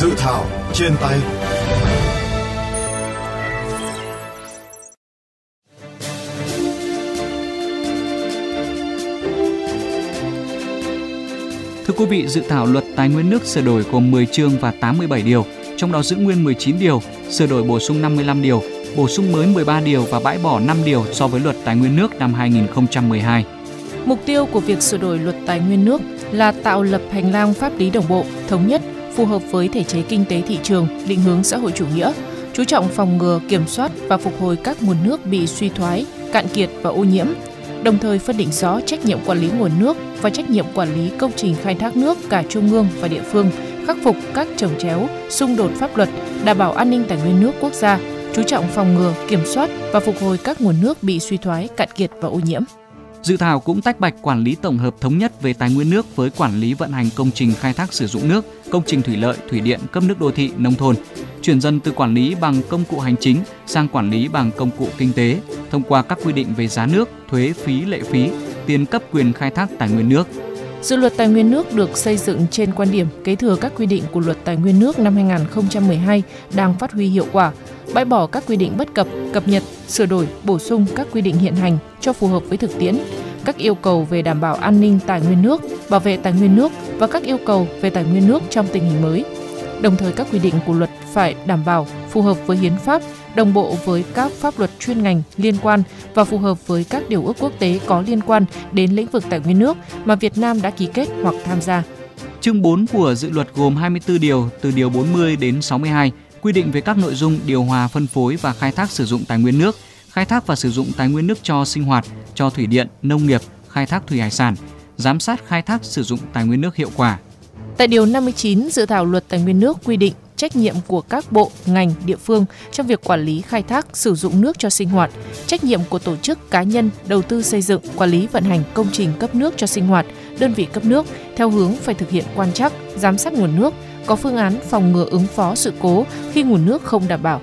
Dự thảo trên tay Thưa quý vị, dự thảo luật tài nguyên nước sửa đổi gồm 10 chương và 87 điều, trong đó giữ nguyên 19 điều, sửa đổi bổ sung 55 điều, bổ sung mới 13 điều và bãi bỏ 5 điều so với luật tài nguyên nước năm 2012. Mục tiêu của việc sửa đổi luật tài nguyên nước là tạo lập hành lang pháp lý đồng bộ, thống nhất, phù hợp với thể chế kinh tế thị trường, định hướng xã hội chủ nghĩa, chú trọng phòng ngừa, kiểm soát và phục hồi các nguồn nước bị suy thoái, cạn kiệt và ô nhiễm, đồng thời phân định rõ trách nhiệm quản lý nguồn nước và trách nhiệm quản lý công trình khai thác nước cả trung ương và địa phương, khắc phục các trồng chéo, xung đột pháp luật, đảm bảo an ninh tài nguyên nước quốc gia, chú trọng phòng ngừa, kiểm soát và phục hồi các nguồn nước bị suy thoái, cạn kiệt và ô nhiễm. Dự thảo cũng tách bạch quản lý tổng hợp thống nhất về tài nguyên nước với quản lý vận hành công trình khai thác sử dụng nước, công trình thủy lợi, thủy điện, cấp nước đô thị, nông thôn, chuyển dần từ quản lý bằng công cụ hành chính sang quản lý bằng công cụ kinh tế thông qua các quy định về giá nước, thuế, phí, lệ phí, tiền cấp quyền khai thác tài nguyên nước. Dự luật tài nguyên nước được xây dựng trên quan điểm kế thừa các quy định của luật tài nguyên nước năm 2012 đang phát huy hiệu quả, bãi bỏ các quy định bất cập, cập nhật, sửa đổi, bổ sung các quy định hiện hành cho phù hợp với thực tiễn, các yêu cầu về đảm bảo an ninh tài nguyên nước, bảo vệ tài nguyên nước và các yêu cầu về tài nguyên nước trong tình hình mới. Đồng thời các quy định của luật phải đảm bảo phù hợp với hiến pháp, đồng bộ với các pháp luật chuyên ngành liên quan và phù hợp với các điều ước quốc tế có liên quan đến lĩnh vực tài nguyên nước mà Việt Nam đã ký kết hoặc tham gia. Chương 4 của dự luật gồm 24 điều từ điều 40 đến 62 quy định về các nội dung điều hòa phân phối và khai thác sử dụng tài nguyên nước, khai thác và sử dụng tài nguyên nước cho sinh hoạt, cho thủy điện, nông nghiệp, khai thác thủy hải sản, giám sát khai thác sử dụng tài nguyên nước hiệu quả. Tại điều 59 dự thảo luật tài nguyên nước quy định trách nhiệm của các bộ, ngành, địa phương trong việc quản lý khai thác sử dụng nước cho sinh hoạt, trách nhiệm của tổ chức cá nhân đầu tư xây dựng, quản lý vận hành công trình cấp nước cho sinh hoạt, đơn vị cấp nước theo hướng phải thực hiện quan trắc, giám sát nguồn nước, có phương án phòng ngừa ứng phó sự cố khi nguồn nước không đảm bảo.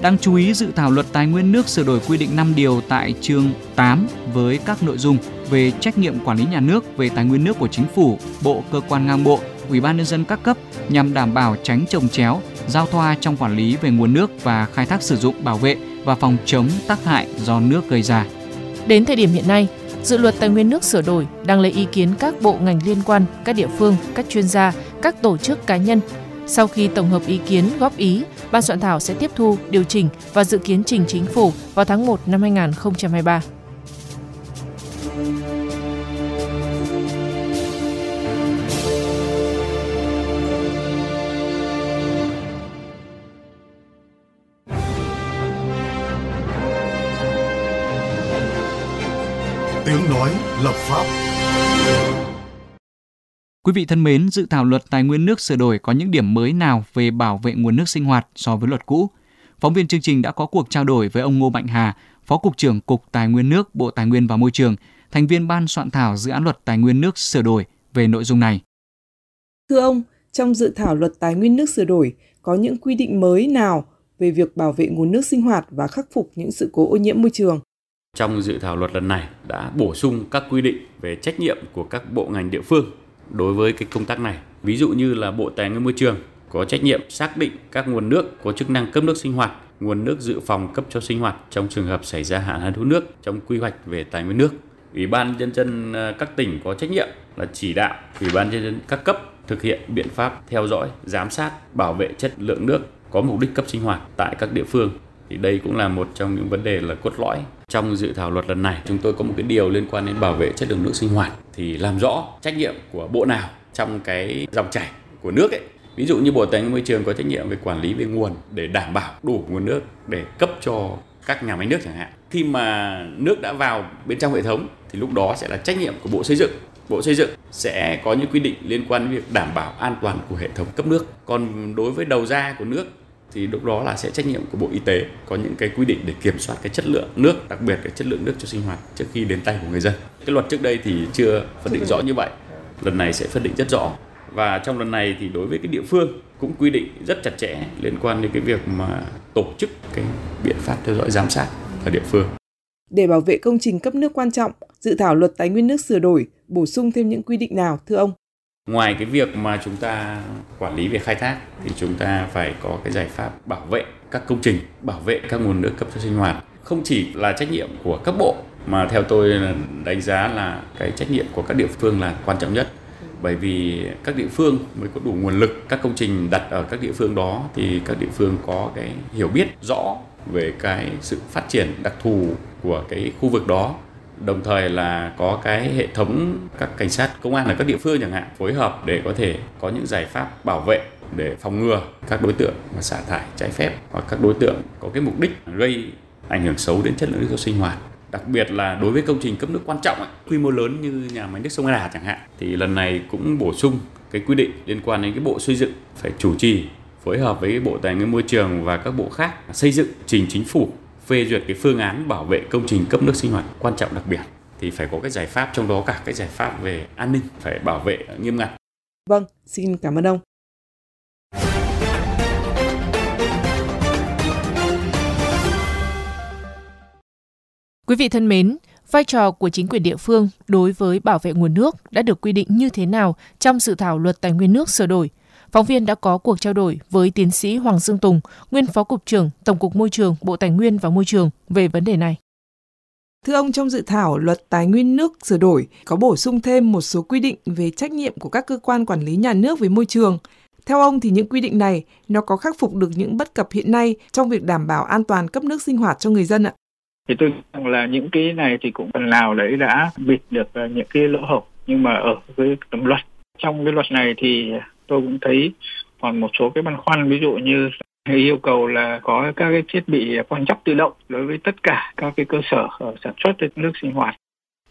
Đáng chú ý, dự thảo luật tài nguyên nước sửa đổi quy định 5 điều tại chương 8 với các nội dung về trách nhiệm quản lý nhà nước về tài nguyên nước của chính phủ, bộ, cơ quan ngang bộ, ủy ban nhân dân các cấp nhằm đảm bảo tránh trồng chéo, giao thoa trong quản lý về nguồn nước và khai thác sử dụng bảo vệ và phòng chống tác hại do nước gây ra. Đến thời điểm hiện nay, dự luật tài nguyên nước sửa đổi đang lấy ý kiến các bộ ngành liên quan, các địa phương, các chuyên gia, các tổ chức cá nhân. Sau khi tổng hợp ý kiến góp ý, ban soạn thảo sẽ tiếp thu, điều chỉnh và dự kiến trình chính phủ vào tháng 1 năm 2023. Tiếng nói lập pháp Quý vị thân mến, dự thảo luật tài nguyên nước sửa đổi có những điểm mới nào về bảo vệ nguồn nước sinh hoạt so với luật cũ? Phóng viên chương trình đã có cuộc trao đổi với ông Ngô Mạnh Hà, Phó Cục trưởng Cục Tài nguyên nước, Bộ Tài nguyên và Môi trường, thành viên ban soạn thảo dự án luật tài nguyên nước sửa đổi về nội dung này. Thưa ông, trong dự thảo luật tài nguyên nước sửa đổi có những quy định mới nào về việc bảo vệ nguồn nước sinh hoạt và khắc phục những sự cố ô nhiễm môi trường? Trong dự thảo luật lần này đã bổ sung các quy định về trách nhiệm của các bộ ngành địa phương đối với cái công tác này. Ví dụ như là Bộ Tài nguyên Môi trường có trách nhiệm xác định các nguồn nước có chức năng cấp nước sinh hoạt, nguồn nước dự phòng cấp cho sinh hoạt trong trường hợp xảy ra hạn hán thiếu nước trong quy hoạch về tài nguyên nước. Ủy ban nhân dân ờ, các tỉnh có trách nhiệm là chỉ đạo Ủy ban nhân dân các cấp thực hiện biện pháp theo dõi, giám sát, bảo vệ chất lượng nước có mục đích cấp sinh hoạt tại các địa phương. Thì đây cũng là một trong những vấn đề là cốt lõi trong dự thảo luật lần này. Chúng tôi có một cái điều liên quan đến bảo vệ chất lượng nước sinh hoạt. Thì làm rõ trách nhiệm của bộ nào trong cái dòng chảy của nước ấy. Ví dụ như bộ tài nguyên môi trường có trách nhiệm về quản lý về nguồn để đảm bảo đủ nguồn nước để cấp cho các nhà máy nước chẳng hạn. Khi mà nước đã vào bên trong hệ thống, thì lúc đó sẽ là trách nhiệm của bộ xây dựng. Bộ xây dựng sẽ có những quy định liên quan đến việc đảm bảo an toàn của hệ thống cấp nước. Còn đối với đầu ra của nước thì lúc đó là sẽ trách nhiệm của bộ y tế có những cái quy định để kiểm soát cái chất lượng nước đặc biệt cái chất lượng nước cho sinh hoạt trước khi đến tay của người dân cái luật trước đây thì chưa phân định rõ như vậy lần này sẽ phân định rất rõ và trong lần này thì đối với cái địa phương cũng quy định rất chặt chẽ liên quan đến cái việc mà tổ chức cái biện pháp theo dõi giám sát ở địa phương. Để bảo vệ công trình cấp nước quan trọng, dự thảo luật tài nguyên nước sửa đổi bổ sung thêm những quy định nào thưa ông? Ngoài cái việc mà chúng ta quản lý về khai thác thì chúng ta phải có cái giải pháp bảo vệ các công trình, bảo vệ các nguồn nước cấp cho sinh hoạt. Không chỉ là trách nhiệm của các bộ mà theo tôi đánh giá là cái trách nhiệm của các địa phương là quan trọng nhất bởi vì các địa phương mới có đủ nguồn lực các công trình đặt ở các địa phương đó thì các địa phương có cái hiểu biết rõ về cái sự phát triển đặc thù của cái khu vực đó đồng thời là có cái hệ thống các cảnh sát công an ở các địa phương chẳng hạn, phối hợp để có thể có những giải pháp bảo vệ để phòng ngừa các đối tượng mà xả thải trái phép hoặc các đối tượng có cái mục đích gây ảnh hưởng xấu đến chất lượng nước sinh hoạt. Đặc biệt là đối với công trình cấp nước quan trọng quy mô lớn như nhà máy nước sông Đà chẳng hạn, thì lần này cũng bổ sung cái quy định liên quan đến cái bộ xây dựng phải chủ trì phối hợp với bộ tài nguyên môi trường và các bộ khác xây dựng trình chính phủ phê duyệt cái phương án bảo vệ công trình cấp nước sinh hoạt quan trọng đặc biệt thì phải có cái giải pháp trong đó cả cái giải pháp về an ninh phải bảo vệ nghiêm ngặt. Vâng, xin cảm ơn ông. Quý vị thân mến, vai trò của chính quyền địa phương đối với bảo vệ nguồn nước đã được quy định như thế nào trong dự thảo luật tài nguyên nước sửa đổi? Phóng viên đã có cuộc trao đổi với tiến sĩ Hoàng Dương Tùng, nguyên Phó Cục trưởng Tổng cục Môi trường, Bộ Tài nguyên và Môi trường về vấn đề này. Thưa ông, trong dự thảo luật tài nguyên nước sửa đổi có bổ sung thêm một số quy định về trách nhiệm của các cơ quan quản lý nhà nước về môi trường. Theo ông thì những quy định này nó có khắc phục được những bất cập hiện nay trong việc đảm bảo an toàn cấp nước sinh hoạt cho người dân ạ? Thì tôi rằng là những cái này thì cũng phần nào đấy đã bịt được ờ, những cái lỗ hổng nhưng mà ở cái tấm luật trong cái luật này thì tôi cũng thấy còn một số cái băn khoăn, ví dụ như yêu cầu là có các cái thiết bị quan trắc tự động đối với tất cả các cái cơ sở ờ, sản xuất nước sinh hoạt.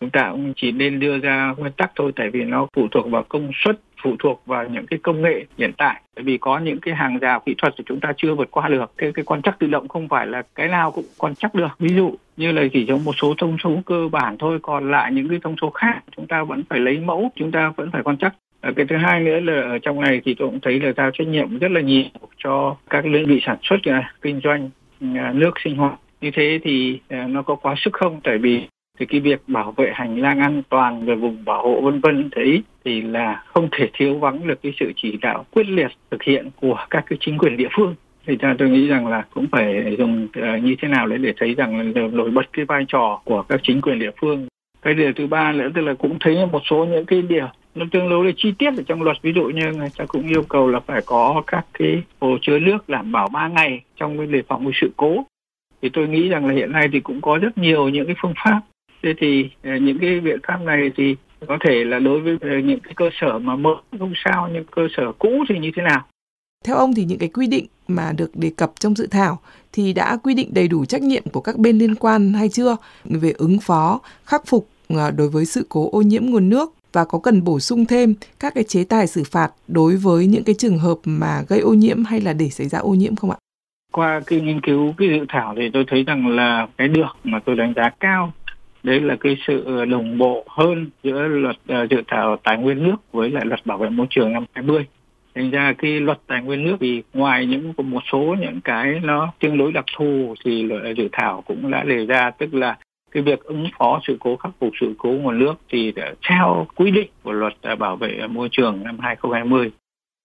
Chúng ta cũng chỉ nên đưa ra nguyên tắc thôi, tại vì nó phụ thuộc vào công suất, phụ thuộc vào những cái công nghệ hiện tại. Bởi vì có những cái hàng rào kỹ thuật thì chúng ta chưa vượt qua được. Cái cái quan trắc tự động không phải là cái nào cũng quan trắc được. Ví dụ như là chỉ trong một số thông số cơ bản thôi, còn lại những cái thông số khác chúng ta vẫn phải lấy mẫu, chúng ta vẫn phải quan trắc Ờ, cái thứ hai nữa là ở trong này thì tôi cũng thấy là giao trách nhiệm rất là nhiều cho các đơn vị sản xuất à, kinh doanh à, nước sinh hoạt. Như thế thì à, nó có quá sức không? Tại vì thì cái việc bảo vệ hành lang an toàn về vùng bảo hộ vân vân thấy thì là không thể thiếu vắng được cái sự chỉ đạo quyết liệt thực hiện của các cái chính quyền địa phương. Thì ra tôi nghĩ rằng là cũng phải dùng như thế nào đấy để thấy rằng là nổi bật cái vai trò của các chính quyền địa phương. Cái điều thứ ba nữa tức là cũng thấy một số những cái điều nó tương đối là chi tiết ở trong luật. Ví dụ như người ta cũng yêu cầu là phải có các cái hồ chứa nước đảm bảo 3 ngày trong cái đề phòng một sự cố. Thì tôi nghĩ rằng là hiện nay thì cũng có rất nhiều những cái phương pháp. Thế thì ờ, những cái biện pháp này thì có thể là đối với ờ, những cái cơ sở mà mới không sao nhưng cơ sở cũ thì như thế nào? Theo ông thì những cái quy định mà được đề cập trong dự thảo thì đã quy định đầy đủ trách nhiệm của các bên liên quan hay chưa về ứng phó, khắc phục ờ, đối với sự cố ô nhiễm nguồn nước? Và có cần bổ sung thêm các cái chế tài xử phạt đối với những cái trường hợp mà gây ô nhiễm hay là để xảy ra ô nhiễm không ạ? Qua cái nghiên cứu cái dự thảo thì tôi thấy rằng là cái được mà tôi đánh giá cao đấy là cái sự đồng bộ hơn giữa luật uh, dự thảo tài nguyên nước với lại luật bảo vệ môi trường năm 20 thành ra cái luật tài nguyên nước thì ngoài những một số những cái nó tương đối đặc thù thì luật ờ, dự thảo cũng đã đề ra tức là cái việc ứng phó sự cố, khắc phục sự cố nguồn nước thì theo quy định của luật à, bảo vệ môi trường năm 2020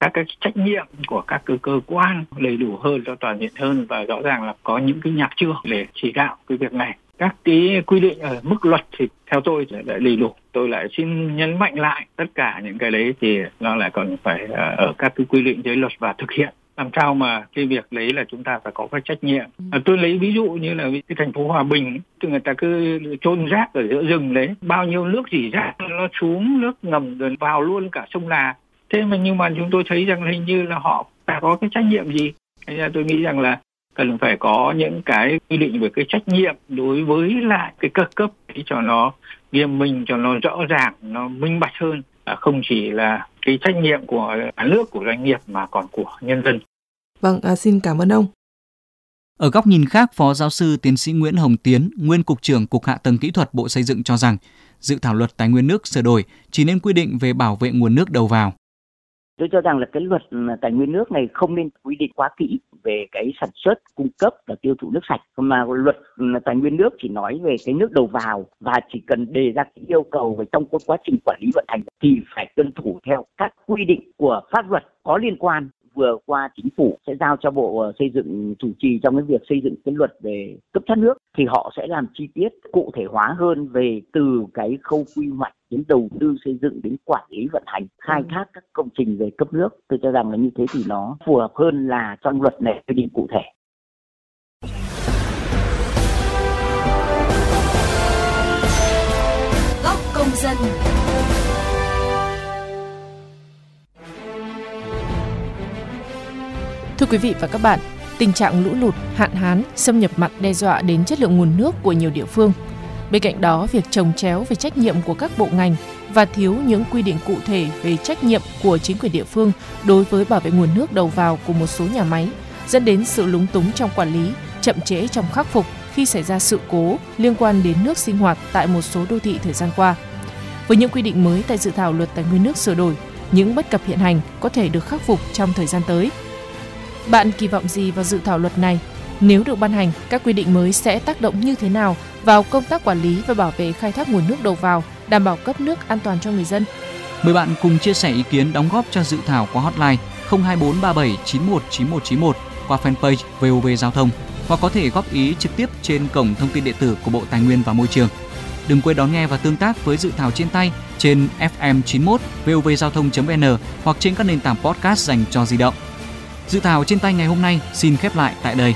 các cái trách nhiệm của các cơ cơ quan đầy đủ hơn cho toàn diện hơn và rõ ràng là có những cái nhạc chưa để chỉ đạo cái việc này. Các cái quy định ở mức luật thì theo tôi đã đầy đủ. Tôi lại xin nhấn mạnh lại tất cả những cái đấy thì nó lại còn phải à, ở các cái quy định dưới luật và thực hiện làm sao mà cái việc đấy là chúng ta phải có cái trách nhiệm? À, tôi lấy ví dụ như là cái thành phố hòa bình thì người ta cứ chôn rác ở giữa rừng đấy. Bao nhiêu nước dỉ rác nó xuống nước ngầm rồi vào luôn cả sông là thế mà nhưng mà chúng tôi thấy rằng hình như là họ phải có cái trách nhiệm gì? Thế ra tôi nghĩ rằng là cần phải có những cái quy định về cái trách nhiệm đối với lại cái cấp cấp cho nó nghiêm minh cho nó rõ ràng nó minh bạch hơn. À, không chỉ là cái trách nhiệm của nhà nước của doanh nghiệp mà còn của nhân dân. Vâng, à, xin cảm ơn ông. Ở góc nhìn khác, Phó Giáo sư Tiến sĩ Nguyễn Hồng Tiến, nguyên Cục trưởng Cục Hạ tầng Kỹ thuật Bộ Xây dựng cho rằng, dự thảo luật tài nguyên nước sửa đổi chỉ nên quy định về bảo vệ nguồn nước đầu vào. Tôi cho rằng là cái luật ừ, tài nguyên nước này không nên quy định quá kỹ về cái sản xuất, cung cấp và tiêu thụ nước sạch. Mà luật ừ, tài nguyên nước chỉ nói về cái nước đầu vào và chỉ cần đề ra cái yêu cầu về trong quá trình quản lý vận hành thì phải tuân thủ theo các quy định của pháp luật có liên quan vừa qua chính phủ sẽ giao cho bộ ờ, xây dựng chủ trì trong cái việc xây dựng cái luật về cấp thoát nước thì họ sẽ làm chi tiết cụ thể hóa hơn về từ cái khâu quy hoạch đến đầu tư xây dựng đến quản lý vận hành khai ừ. thác các công trình về cấp nước. Tôi cho rằng là như thế thì nó phù hợp hơn là trong luật này quy định cụ thể. Góc công dân Thưa quý vị và các bạn, tình trạng lũ lụt, hạn hán, xâm nhập mặn đe dọa đến chất lượng nguồn nước của nhiều địa phương. Bên cạnh đó, việc trồng chéo về trách nhiệm của các bộ ngành và thiếu những quy định cụ thể về trách nhiệm của chính quyền địa phương đối với bảo vệ nguồn nước đầu vào của một số nhà máy dẫn đến sự lúng túng trong quản lý, chậm trễ trong khắc phục khi xảy ra sự cố liên quan đến nước sinh hoạt tại một số đô thị thời gian qua. Với những quy định mới tại dự thảo luật tài nguyên nước sửa đổi, những bất cập hiện hành có thể được khắc phục trong thời gian tới – bạn kỳ vọng gì vào dự thảo luật này? Nếu được ban hành, các quy định mới sẽ tác động như thế nào vào công tác quản lý và bảo vệ khai thác nguồn nước đầu vào, đảm bảo cấp nước an toàn cho người dân? Mời bạn cùng chia sẻ ý kiến đóng góp cho dự thảo qua hotline 02437919191, qua fanpage VOV Giao thông hoặc có thể góp ý trực tiếp trên cổng thông tin điện tử của Bộ Tài nguyên và Môi trường. Đừng quên đón nghe và tương tác với dự thảo trên tay trên FM 91 vovgiao thông.vn hoặc trên các nền tảng podcast dành cho di động. Dự thảo trên tay ngày hôm nay xin khép lại tại đây.